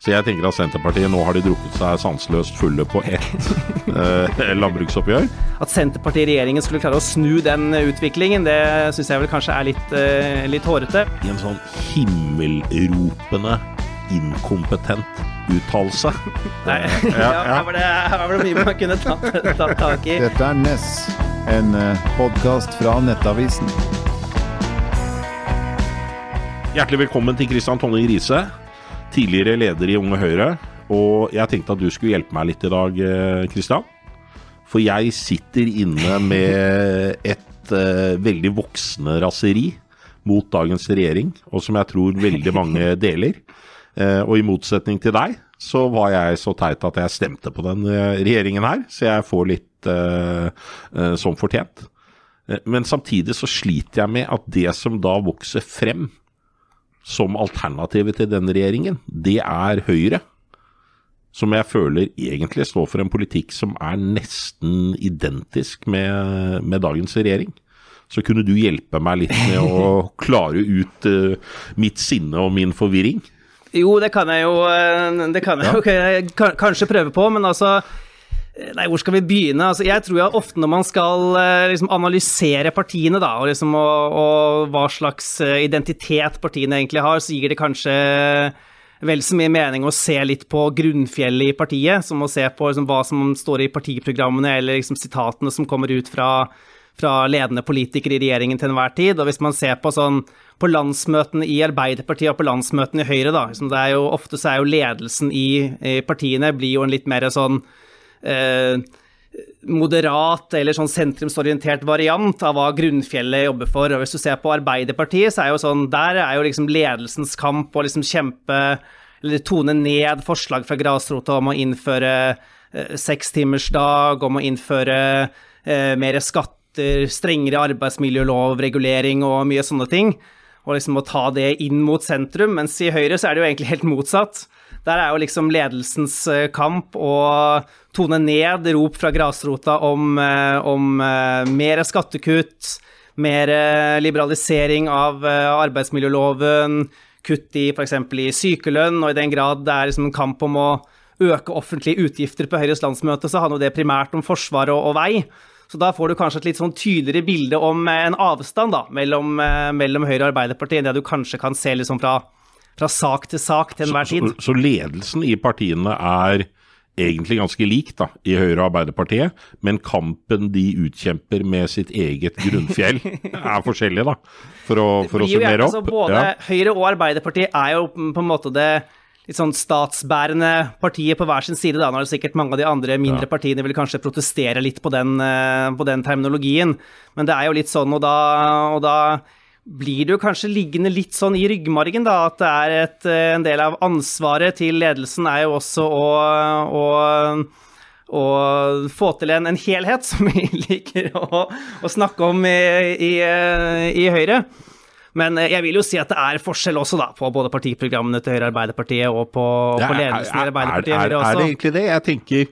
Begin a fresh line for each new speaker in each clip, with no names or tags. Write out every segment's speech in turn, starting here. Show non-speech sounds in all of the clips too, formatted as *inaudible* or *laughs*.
Så jeg tenker at Senterpartiet nå har de drukket seg sanseløst fulle på ett *laughs* eh, landbruksoppgjør.
At Senterpartiet i regjeringen skulle klare å snu den utviklingen, det syns jeg vel kanskje er litt, eh, litt hårete.
I en sånn himmelropende inkompetent uttalelse. *laughs*
Nei, *laughs* ja, Her, var det, her var det mye man kunne tatt, tatt tak i.
Dette er Ness, en podkast fra Nettavisen.
Hjertelig velkommen til Kristian Tonning Riise, tidligere leder i Unge Høyre. Og jeg tenkte at du skulle hjelpe meg litt i dag, Kristian. For jeg sitter inne med et uh, veldig voksende raseri mot dagens regjering, og som jeg tror veldig mange *laughs* deler. Uh, og i motsetning til deg, så var jeg så teit at jeg stemte på den uh, regjeringen her, så jeg får litt som fortjent. Men samtidig så sliter jeg med at det som da vokser frem som alternativet til denne regjeringen, det er Høyre. Som jeg føler egentlig står for en politikk som er nesten identisk med, med dagens regjering. Så kunne du hjelpe meg litt med å *laughs* klare ut uh, mitt sinne og min forvirring?
Jo, det kan jeg jo, det kan jeg jo kanskje prøve på, men altså Nei, hvor skal vi begynne? Altså, jeg tror jo ofte når man skal eh, liksom, analysere partiene, da, og, liksom, og, og, hva slags eh, identitet partiene egentlig har, så gir det kanskje vel så mye mening å se litt på grunnfjellet i partiet, som å se på liksom, hva som står i partiprogrammene, eller liksom, sitatene som kommer ut fra, fra, ledende politikere i regjeringen til enhver tid. Og hvis man ser på sånn på landsmøtene i Arbeiderpartiet og på landsmøtene i Høyre, da, liksom, det er jo, ofte så er jo ledelsen i, i partiene blir jo en litt mer sånn eh, moderat eller sånn sentrumsorientert variant av hva grunnfjellet jobber for. Og hvis du ser på Arbeiderpartiet, så er jo sånn Der er jo liksom ledelsens kamp å liksom kjempe eller tone ned forslag fra grasrota om å innføre eh, sekstimersdag, om å innføre eh, mer skatter, strengere arbeidsmiljølovregulering og mye sånne ting. Og liksom å ta det inn mot sentrum, mens i Høyre så er det jo egentlig helt motsatt. Der er jo liksom ledelsens eh, kamp å tone ned rop fra grasrota om, eh, om eh, mer skattekutt, mer liberalisering av arbeidsmiljøloven, kutt i f.eks. i sykelønn, og i den grad det er liksom en kamp om å øke offentlige utgifter på Høyres landsmøte, så handler det primært om forsvar og, og, vei. Så da får du kanskje et litt sånn tydeligere bilde om en avstand da, mellom, mellom Høyre og Arbeiderpartiet, enn det du kanskje kan se liksom fra fra sak til sak til enhver tid.
Så, så, så, ledelsen i partiene er egentlig ganske lik da, i Høyre og Arbeiderpartiet, men kampen de utkjemper med sitt eget grunnfjell *laughs* er forskjellig, da, for å, for å summere opp. Altså,
både ja. Høyre og Arbeiderpartiet er jo på en måte det litt sånn statsbærende partiet på hver sin side. Da. Nå er det sikkert mange av de andre mindre ja. partiene vil kanskje protestere litt på den, eh, på den, terminologien, men det er jo litt sånn, og da, og da blir det jo kanskje liggende litt sånn i ryggmargen, da, at det er et, eh, en del av ansvaret til ledelsen er jo også å, å, å få til en, en, helhet, *laughs* som vi liker å, å snakke om i, i, i, Høyre. Men eh, jeg vil jo si at det er forskjell også, da, på både partiprogrammene til Høyre Arbeiderpartiet og på, på ledelsen i Arbeiderpartiet.
Er, er, er, er det egentlig det? Jeg tenker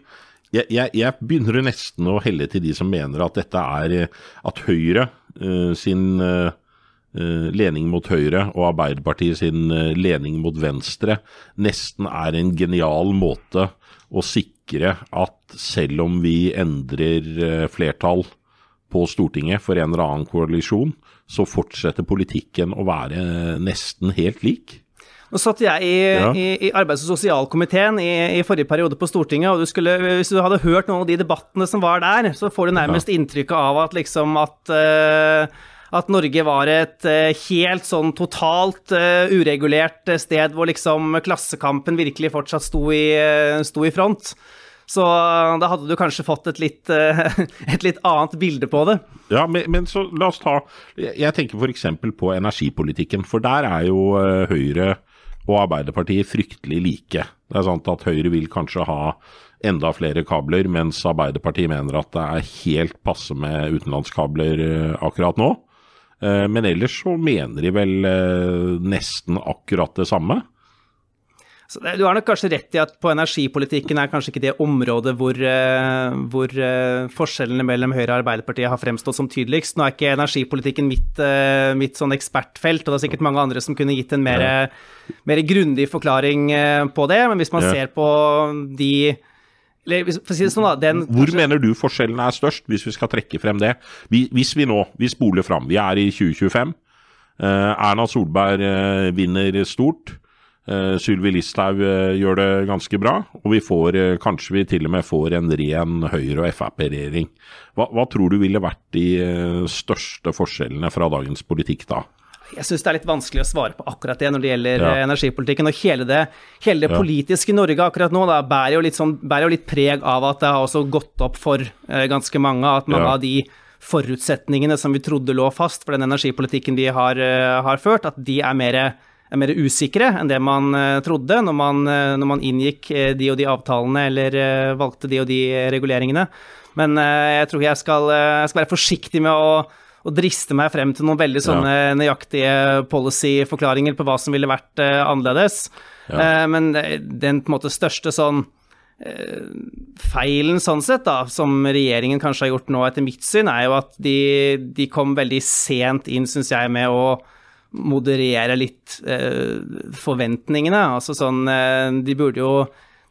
jeg, jeg, jeg, begynner nesten å helle til de som mener at dette er at Høyre uh, sin uh, lening mot høyre og Arbeiderpartiet sin lening mot venstre nesten er en genial måte å sikre at selv om vi endrer flertall på Stortinget for en eller annen koalisjon, så fortsetter politikken å være nesten helt lik.
Nå satt jeg i, ja. i, i arbeids- og sosialkomiteen i, i, forrige periode på Stortinget, og du skulle, hvis du hadde hørt noen av de debattene som var der, så får du nærmest ja. inntrykk av at liksom at uh, at Norge var et eh, helt sånn totalt uh, uregulert sted hvor liksom klassekampen virkelig fortsatt sto i, sto i front. Så da hadde du kanskje fått et litt, *laughs* et litt annet bilde på det.
Ja, men, men, så la oss ta Jeg tenker f.eks. på energipolitikken. For der er jo Høyre og Arbeiderpartiet fryktelig like. Det er sant at Høyre vil kanskje ha enda flere kabler, mens Arbeiderpartiet mener at det er helt passe med utenlandskabler akkurat nå. Eh, men ellers så mener de vel eh, nesten akkurat det samme.
Så det, du har nok kanskje rett i at på energipolitikken er kanskje ikke det området hvor, uh, hvor uh, forskjellene mellom Høyre og Arbeiderpartiet har fremstått som tydeligst. Nå er ikke energipolitikken mitt, uh, mitt sånn ekspertfelt, og det er sikkert mange andre som kunne gitt en mer, ja. mer grundig forklaring på det, men hvis man ja. ser på de Si sånn da, den,
Hvor kanskje... mener du forskjellene er størst, hvis vi skal trekke frem det? Hvis vi nå, vi spoler fram, vi er i 2025. Erna Solberg vinner stort. Uh, Sylvi Listhaug uh, gjør det ganske bra, og vi får uh, kanskje vi til og med får en ren Høyre- og Frp-regjering. Hva, hva, tror du ville vært de største forskjellene fra dagens politikk da?
Jeg syns det er litt vanskelig å svare på akkurat det når det gjelder ja. energipolitikken. Og hele det, hele det ja. politiske Norge akkurat nå da, bærer, jo sånn, bærer jo litt preg av at det har også gått opp for ganske mange at mange ja. av de forutsetningene som vi trodde lå fast for den energipolitikken vi har, har ført, at de er mer er mer usikre enn det man uh, trodde når man, uh, når man inngikk uh, de og de avtalene eller valgte de og de reguleringene. Men jeg tror jeg skal, jeg skal, være forsiktig med å, å, driste meg frem til noen veldig sånne ja. nøyaktige policy-forklaringer på hva som ville vært annerledes. Ja. men den på en måte største sånn feilen sånn sett, da, som regjeringen kanskje har gjort nå etter mitt syn, er jo at de, de kom veldig sent inn, syns jeg, med å moderere litt eh, forventningene. Altså sånn eh, De burde jo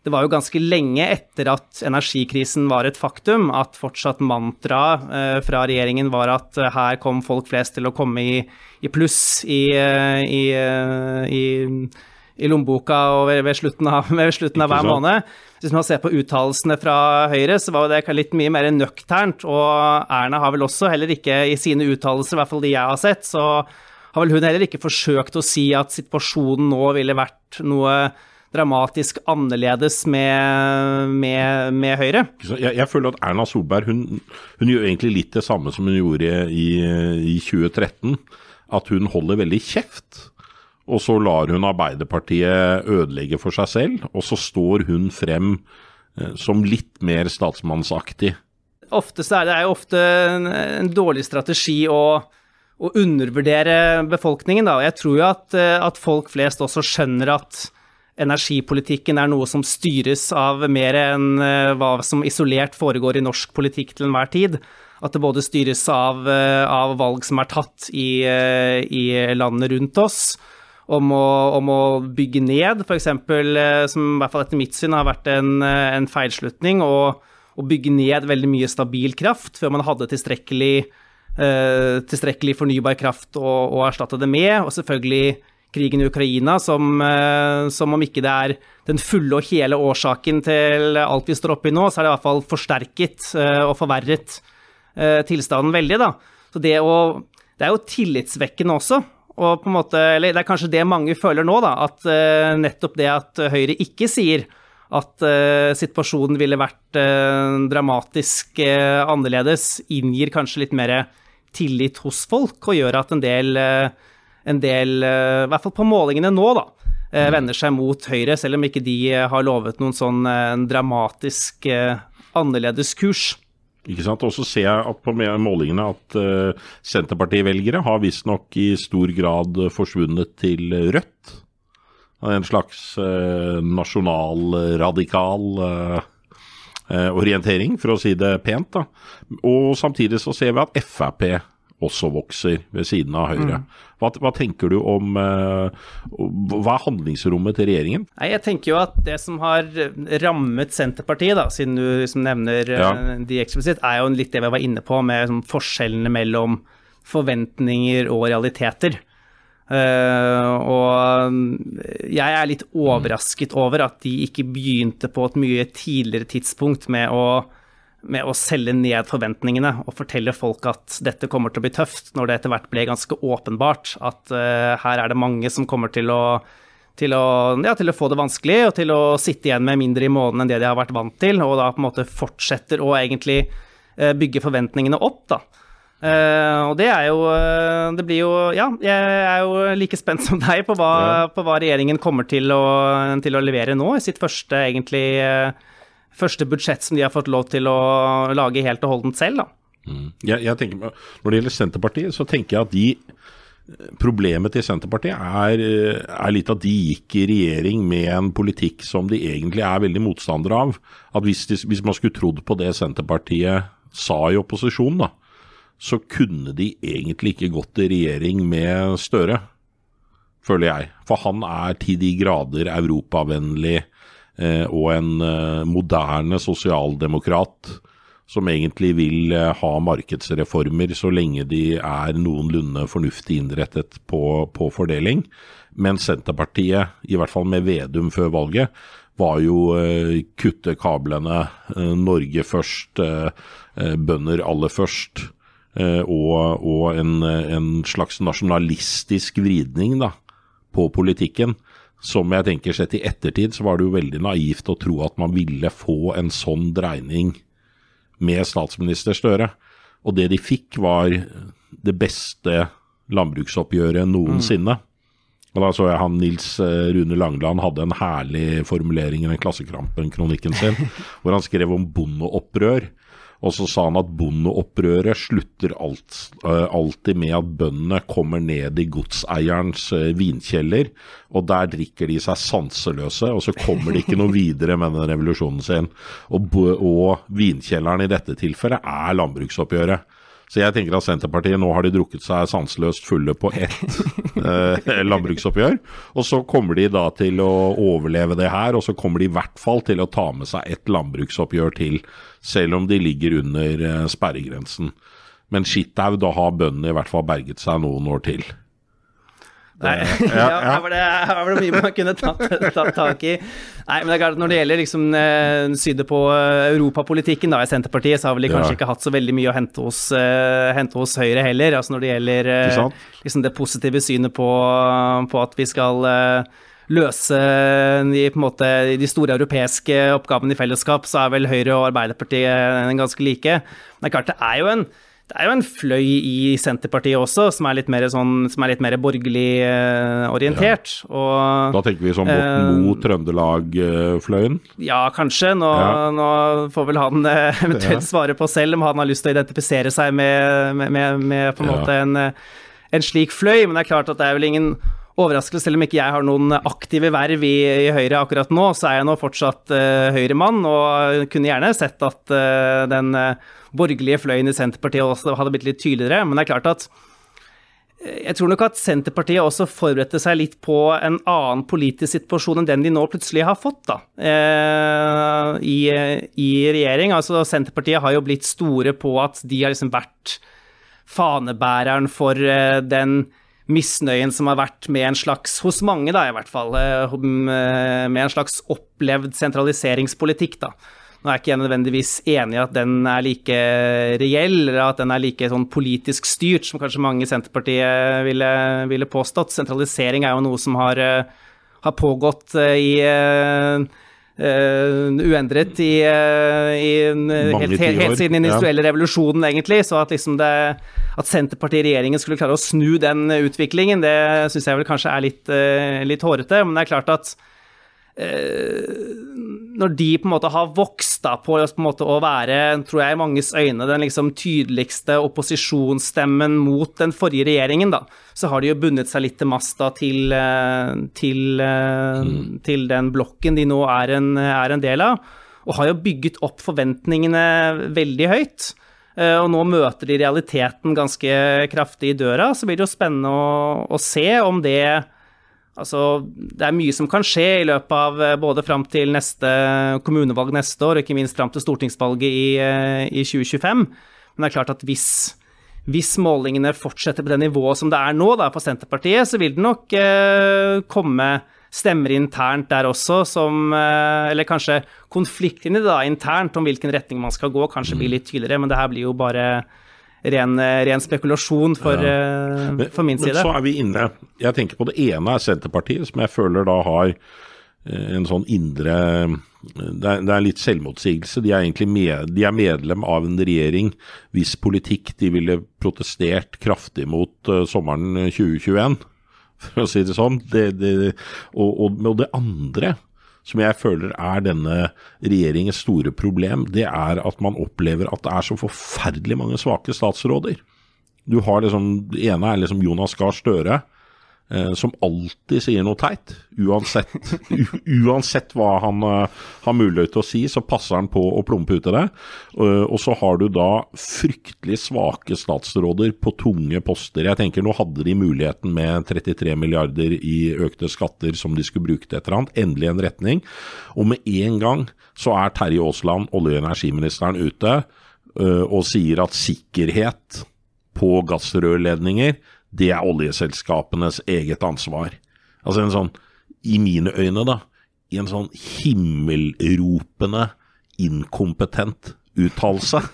Det var jo ganske lenge etter at energikrisen var et faktum, at fortsatt mantraet eh, fra regjeringen var at eh, her kom folk flest til å komme i, i pluss i, eh, i, eh, i, i lommeboka og ved, ved, slutten av, *laughs* ved slutten av hver måned. Hvis man ser på uttalelsene fra Høyre, så var det litt mye mer nøkternt. Og Erna har vel også heller ikke i sine uttalelser, i hvert fall de jeg har sett, så har vel hun heller ikke forsøkt å si at situasjonen nå ville vært noe dramatisk annerledes med, med, med Høyre.
Jeg, jeg, føler at Erna Solberg hun, hun, gjør egentlig litt det samme som hun gjorde i, i 2013. At hun holder veldig kjeft. Og så lar hun Arbeiderpartiet ødelegge for seg selv, og så står hun frem eh, som litt mer statsmannsaktig.
Ofte er det, er jo ofte en, en dårlig strategi å å undervurdere befolkningen. Da. Jeg tror jo at, eh, at, folk flest også skjønner at energipolitikken er noe som styres av mer enn eh, hva som isolert foregår i norsk politikk til enhver tid. At det både styres av, eh, av valg som er tatt i, i landet rundt oss, om å, om å bygge ned, f.eks., som i hvert fall etter mitt syn har vært en, en feilslutning, å bygge ned veldig mye stabil kraft før man hadde tilstrekkelig eh, tilstrekkelig fornybar kraft å, å, erstatte det med, og selvfølgelig krigen i Ukraina, som, eh, som, om ikke det er den fulle og hele årsaken til alt vi står oppe i nå, så er det i hvert fall forsterket eh, og forverret eh, tilstanden veldig, da. Så det å Det er jo tillitsvekkende også. Og på en måte, eller det er kanskje det mange føler nå, da, at uh, nettopp det at Høyre ikke sier at uh, situasjonen ville vært uh, dramatisk annerledes, inngir kanskje litt mer tillit hos folk, og gjør at en del, eh, en del eh, i hvert fall på målingene nå, da, eh, vender seg mot Høyre, selv om ikke de har lovet noen sånn dramatisk annerledes kurs.
Ikke sant? Og så ser jeg på målingene at Senterparti-velgere har visstnok i stor grad forsvunnet til Rødt. En slags nasjonalradikal orientering, for å si det pent. da. Og samtidig så ser vi at Frp også vokser ved siden av Høyre. Mm. Hva, hva, tenker du om uh, Hva er handlingsrommet til regjeringen?
Nei, Jeg tenker jo at det som har rammet Senterpartiet, da, siden du liksom nevner ja. uh, de eksplisitt, er jo litt det vi var inne på med sånn, forskjellene mellom forventninger og realiteter. Uh, og jeg er litt overrasket over at de ikke begynte på et mye tidligere tidspunkt med å, med å selge ned forventningene og fortelle folk at dette kommer til å bli tøft, når det etter hvert ble ganske åpenbart at uh, her er det mange som kommer til å, til å, ja, til å få det vanskelig og til å sitte igjen med mindre i måneden enn det de har vært vant til, og da på en måte fortsetter å egentlig uh, bygge forventningene opp. da. Uh, og det er jo Det blir jo Ja, jeg er jo like spent som deg på hva, ja. på hva regjeringen kommer til å, til å, levere nå, i sitt første, egentlig, første budsjett som de har fått lov til å lage helt og holdent selv, da.
Mm. Jeg, jeg tenker, når det gjelder Senterpartiet, så tenker jeg at de Problemet til Senterpartiet er, er, litt at de gikk i regjering med en politikk som de egentlig er veldig motstandere av. At hvis, de, hvis man skulle trodd på det Senterpartiet sa i opposisjon, da, så kunne de egentlig ikke gått i regjering med Støre, føler jeg. For han er til de grader europavennlig eh, og en eh, moderne sosialdemokrat som egentlig vil eh, ha markedsreformer så lenge de er noenlunde fornuftig innrettet på, på, fordeling. Men Senterpartiet, i hvert fall med Vedum før valget, var jo eh, kutte kablene, eh, Norge først, eh, eh, bønder aller først. Eh, og, og en, en, slags nasjonalistisk vridning da, på politikken. Som jeg tenker sett i ettertid, så var det jo veldig naivt å tro at man ville få en sånn dreining med statsminister Støre. Og det de fikk, var det beste landbruksoppgjøret noensinne. Mm. Og Da så jeg han Nils eh, Rune Langeland hadde en herlig formulering i den Klassekrampen-kronikken sin, *laughs* hvor han skrev om bondeopprør. Og så sa han at bondeopprøret slutter alt, uh, alltid med at bøndene kommer ned i godseierens uh, vinkjeller, og der drikker de seg sanseløse, og så kommer de ikke noe videre med den revolusjonen sin. Og, og vinkjelleren i dette tilfellet er landbruksoppgjøret. Så jeg tenker at Senterpartiet nå har de drukket seg sanseløst fulle på ett *laughs* eh, landbruksoppgjør. Og så kommer de da til å overleve det her, og så kommer de i hvert fall til å ta med seg ett landbruksoppgjør til, selv om de ligger under eh, sperregrensen. Men Skithaug, au, da har bøndene i hvert fall berget seg noen år til.
Nei, *laughs* ja, ja. Her, var det, her var det mye man kunne tatt, tatt, tak i. Nei, men det er klart Når det gjelder liksom, eh, synet på eh, europapolitikken da, i Senterpartiet, så har vel de kanskje ikke hatt så veldig mye å hente hos, uh, hente hos Høyre heller. altså Når det gjelder uh, liksom det positive synet på, på at vi skal uh, løse de, måte, de, store europeiske oppgavene i fellesskap, så er vel Høyre og Arbeiderpartiet ganske like. Men det er klart det er jo en det er jo en fløy i Senterpartiet også, som er litt mer, sånn, som er litt mer borgerlig eh, orientert. Ja. Og,
da tenker vi sånn Morten Moe, eh, Trøndelag-fløyen?
Ja, kanskje. Nå, ja. nå, får vel han eh, *laughs* eventuelt ja. svare på selv om han har lyst til å identifisere seg med, med, med, med på en måte en, en, slik fløy. Men det er klart at det er vel ingen overraskelse, selv om ikke jeg har noen aktive verv i, i Høyre akkurat nå, så er jeg nå fortsatt uh, Høyre-mann, og kunne gjerne sett at uh, den uh, borgerlige fløyen i Senterpartiet også hadde blitt litt tydeligere. Men det er klart at jeg tror nok at Senterpartiet også forberedte seg litt på en annen politisk situasjon enn den de nå plutselig har fått da, eh, i, i, regjering. Altså Senterpartiet har jo blitt store på at de har liksom vært fanebæreren for eh, den misnøyen som har vært med en slags, hos mange da i hvert fall, eh, med en slags opplevd sentraliseringspolitikk. da. Nå er ikke jeg nødvendigvis enig i at den er like reell, eller at den er like sånn politisk styrt som kanskje mange i Senterpartiet ville, ville, påstått. Sentralisering er jo noe som har, eh, har pågått eh, i Uh, uendret i, uh, i helt, helt, helt, siden den industrielle ja. revolusjonen, egentlig. Så at, liksom det, at Senterpartiet i regjeringen skulle klare å snu den utviklingen, det syns jeg vel kanskje er litt, uh, litt hårete. Men det er klart at når de på en måte har vokst da på, på måte, å være, tror jeg i manges øyne, den liksom tydeligste opposisjonsstemmen mot den forrige regjeringen, da, så har de jo bundet seg litt til masta til, eh, til, eh, mm. til den blokken de nå er en, er en, del av, og har jo bygget opp forventningene veldig høyt. Eh, og nå møter de realiteten ganske kraftig i døra, så blir det jo spennende å, å se om det Altså, det er mye som kan skje i løpet av eh, både fram til neste kommunevalg neste år, og ikke minst fram til stortingsvalget i, eh, i 2025. Men det er klart at hvis, hvis, målingene fortsetter på det nivået som det er nå da, på Senterpartiet, så vil det nok eh, komme stemmer internt der også som eh, Eller kanskje konfliktene internt om hvilken retning man skal gå, kanskje blir litt tydeligere, men det her blir jo bare ren, ren spekulasjon for, ja. men, for, min side.
Men så er vi inne Jeg tenker på det ene er Senterpartiet, som jeg føler da har eh, en sånn indre det er, det er litt selvmotsigelse. De er egentlig med, de er medlem av en regjering hvis politikk de ville protestert kraftig mot uh, sommeren 2021, for å si det sånn. Det, det, og, og, og det andre som jeg føler er denne regjeringens store problem, det er at man opplever at det er så forferdelig mange svake statsråder. Du har liksom, Det ene er liksom Jonas Gahr Støre, som alltid sier noe teit. Uansett, uansett hva han eh, har mulighet til å si, så passer han på å plumpe ut i det. Eh, og så har du da fryktelig svake statsråder på tunge poster. Jeg tenker Nå hadde de muligheten med 33 milliarder i økte skatter som de skulle bruke til et eller annet. Endelig en retning. Og med en gang så er Terje Aasland, olje- og energiministeren, ute eh, og sier at sikkerhet på gassrørledninger, det er oljeselskapenes eget ansvar. Altså en sånn, i mine øyne, da, i en sånn himmelropende inkompetent uttalelse. *laughs*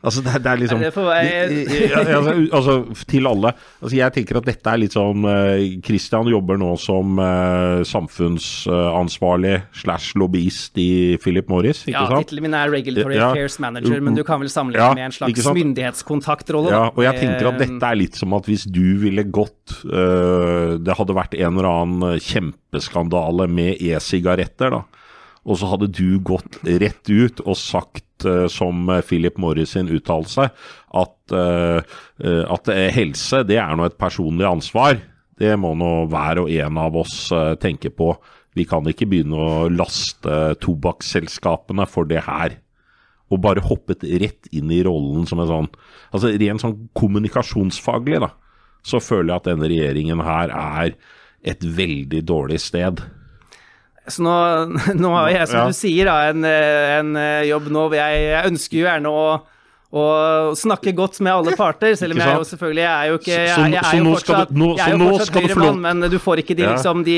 Altså, det, det er liksom
det
altså, altså, Til alle. Altså, jeg tenker at dette er litt sånn Christian jobber nå som uh, samfunnsansvarlig slash lobbyist i Philip Morris, ikke
Ja,
sant?
tittelen min er Regulatory
Ja.
Affairs Manager, men du kan vel sammenligne
Ja,
med en slags myndighetskontaktrolle?
Ja, og jeg tenker at
Eh,
dette er litt som at hvis du ville gått uh, Det hadde vært en eller annen kjempeskandale med e-sigaretter, da. Og så hadde du gått rett ut og sagt, øh, som Philip Morris sin seg, at, øh, øh, at helse det er nå et personlig ansvar. Det må nå hver og en av oss tenke på. Vi kan ikke begynne å laste tobakksselskapene for det her og bare hoppet rett inn i rollen som en sånn Altså rent sånn kommunikasjonsfaglig, da, så føler jeg at denne regjeringen her er et veldig dårlig sted.
Så nå, *laughs* nå har jeg, som
Ja.
du sier, da, en, eh, en eh, jobb nå hvor jeg, jeg ønsker jo gjerne å, å snakke godt med alle parter, selv om jeg jo selvfølgelig jeg er jo ikke jeg, jeg er jo fortsatt, jeg er jo fortsatt høyremann, men du får ikke de, liksom, de,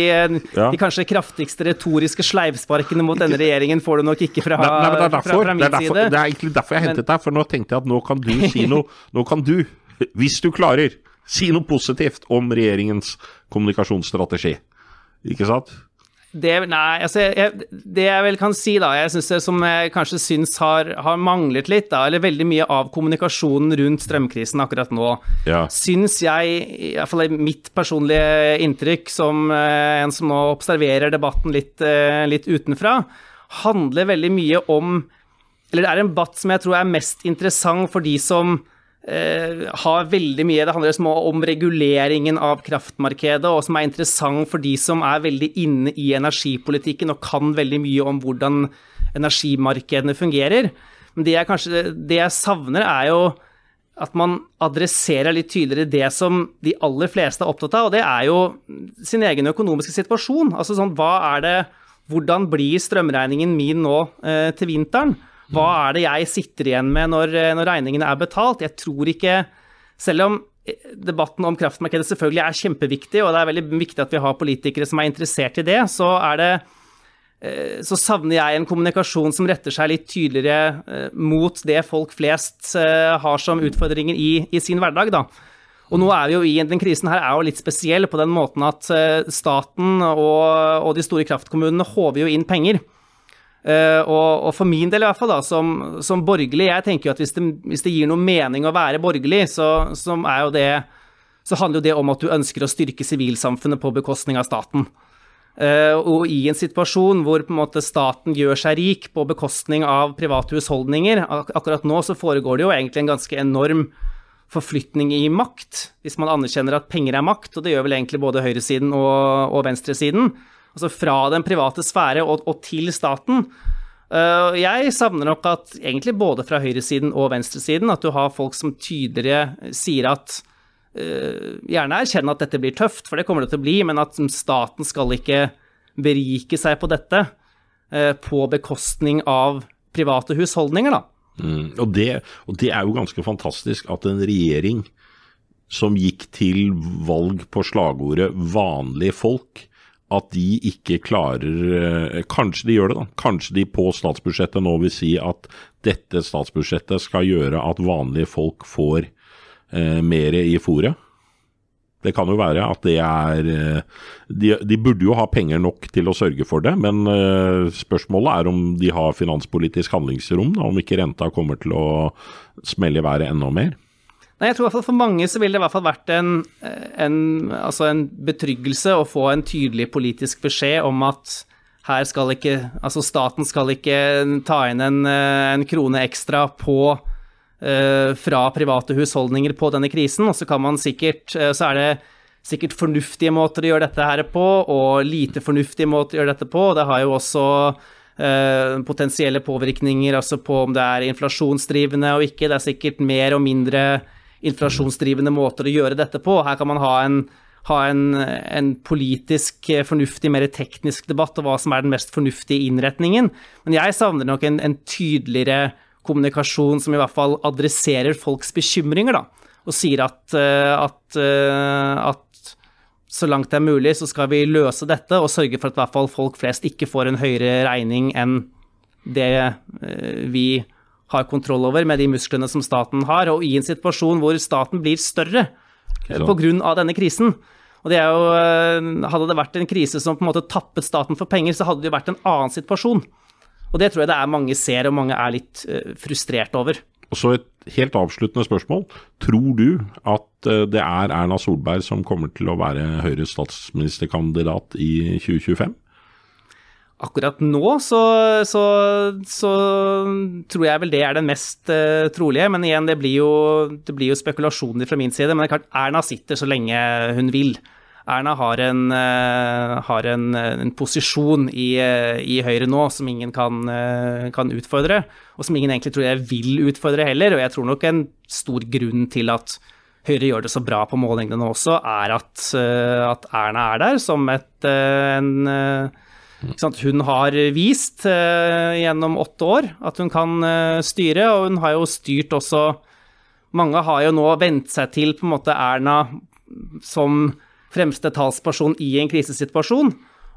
de kanskje kraftigste retoriske sleivsparkene mot denne regjeringen får du nok ikke fra,
Nei, nei, det, er
fra,
derfor,
fra
det,
min
er derfor,
side.
det er egentlig derfor jeg hentet deg, for nå tenkte jeg at nå kan du *laughs* si noe Nå kan du, hvis du klarer, si noe positivt om regjeringens kommunikasjonsstrategi. Ikke sant?
Det, nei, altså, jeg, det jeg vel kan si, da, jeg synes det som jeg kanskje syns har, har manglet litt, da, eller veldig mye av kommunikasjonen rundt strømkrisen akkurat nå,
Ja.
syns jeg, i hvert fall er mitt personlige inntrykk som eh, en som nå observerer debatten litt, eh, litt utenfra, handler veldig mye om Eller det er en debatt som jeg tror er mest interessant for de som eh, har veldig mye Det handler liksom om reguleringen av kraftmarkedet, og som er interessant for de som er veldig inne i energipolitikken og kan veldig mye om hvordan energimarkedene fungerer. Men det jeg kanskje det jeg savner, er jo at man adresserer litt tydeligere det som de aller fleste er opptatt av, og det er jo sin egen økonomiske situasjon. Altså sånn, hva er det Hvordan blir strømregningen min nå eh, til vinteren? Hva er det jeg sitter igjen med når, eh, når regningene er betalt? Jeg tror ikke Selv om eh, debatten om kraftmarkedet selvfølgelig er kjempeviktig, og det er veldig viktig at vi har politikere som er interessert i det, så er det eh, så savner jeg en kommunikasjon som retter seg litt tydeligere mot det folk flest har som utfordringer i, i sin hverdag, da. Og nå er vi jo i den krisen her er jo litt spesiell på den måten at staten og, og de store kraftkommunene håver jo inn penger. Eh, og, og for min del i hvert fall, da, som, som borgerlig, jeg tenker jo at hvis det, hvis det gir noe mening å være borgerlig, så, det så handler jo det om at du ønsker å styrke sivilsamfunnet på bekostning av staten. Uh, og i en situasjon hvor en måte staten gjør seg rik på bekostning av private husholdninger, ak akkurat nå så foregår det jo egentlig en ganske enorm forflytning i makt, hvis man anerkjenner at penger er makt, og det gjør vel egentlig både høyresiden og, og venstresiden. Altså fra den private sfære og, og til staten. Uh, jeg savner nok at egentlig både fra høyresiden og venstresiden at du har folk som tydeligere sier at uh, Gjerne erkjenne at dette blir tøft, for det kommer det til å bli, men at staten skal ikke berike seg på dette uh, på bekostning av private husholdninger, da.
Mm, og, det, og det er jo ganske fantastisk at en regjering som gikk til valg på slagordet 'vanlige folk', at de ikke klarer eh, Kanskje de gjør det, da. Kanskje de på statsbudsjettet nå vil si at dette statsbudsjettet skal gjøre at vanlige folk får eh, mer i fôret. Det kan jo være at det er eh, de, de burde jo ha penger nok til å sørge for det, men eh, spørsmålet er om de har finanspolitisk handlingsrom, da, om ikke renta kommer til å smelle i været enda mer.
Nei, jeg tror i hvert fall For mange så ville det i hvert fall vært en, en, altså en betryggelse å få en tydelig politisk beskjed om at her skal ikke Altså staten skal ikke ta inn en, en krone ekstra på fra private husholdninger på denne krisen. Og så kan man sikkert Så er det sikkert fornuftige måter å gjøre dette her på, og lite fornuftige måter å gjøre dette på. Det har jo også Uh, potensielle påvirkninger altså på om det er inflasjonsdrivende og ikke. Det er sikkert mer og mindre inflasjonsdrivende måter å gjøre dette på. Her kan man ha en, ha en, en politisk fornuftig, mer teknisk debatt om hva som er den mest fornuftige innretningen. Men jeg savner nok en, en tydeligere kommunikasjon som i hvert fall adresserer folks bekymringer, da og sier at, eh, at, eh, at, så langt det er mulig, så skal vi løse dette og sørge for at i hvert fall folk flest ikke får en høyere regning enn det vi vi har kontroll over med de musklene som staten har, og i en situasjon hvor staten blir større pga. denne krisen. Og det jo, eh, Hadde det vært en krise som på en måte tappet staten for penger, så hadde det jo vært en annen situasjon. Og det tror jeg det er mange ser, og mange er litt uh, frustrert over.
Og så et helt avsluttende spørsmål. Tror du at eh, det er Erna Solberg som kommer til å være Høyres statsministerkandidat i 2025?
Akkurat nå så, så, så, tror jeg vel det er den mest uh, trolige. Men igjen, det blir, jo, det blir jo spekulasjoner fra min side. Men det er klart, Erna sitter så lenge hun vil. Erna har en, uh, har en, en posisjon i, uh, i, Høyre nå som ingen kan, kan, utfordre, og som ingen egentlig tror jeg vil utfordre heller. Og jeg tror nok en stor grunn til at Høyre gjør det så bra på målingene nå også, er at, at Erna er der som et en, Hun har vist gjennom åtte år at hun kan styre, og hun har jo styrt også Mange har jo nå vent seg til på en måte Erna som fremste talsperson i en krisesituasjon,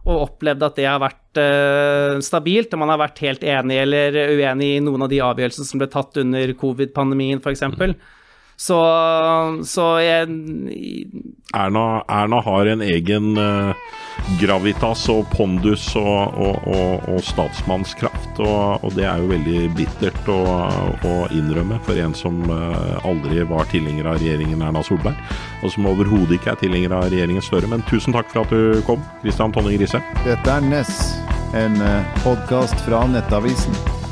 og opplevd at det har vært uh, stabilt, og man har vært helt enig eller uenig i noen av de avgjørelsene som ble tatt under covid-pandemien, f.eks. Så, så jeg
Erna, Erna, har en egen uh, gravitas og pondus og, og, og, og statsmannskraft, og, det er jo veldig bittert å, å innrømme for en som uh, aldri var tilhenger av regjeringen Erna Solberg, og som overhodet ikke er tilhenger av regjeringen Støre. Men tusen takk for at du kom, Kristian Tonning Grise.
Dette er Ness, en uh, eh, podkast fra Nettavisen.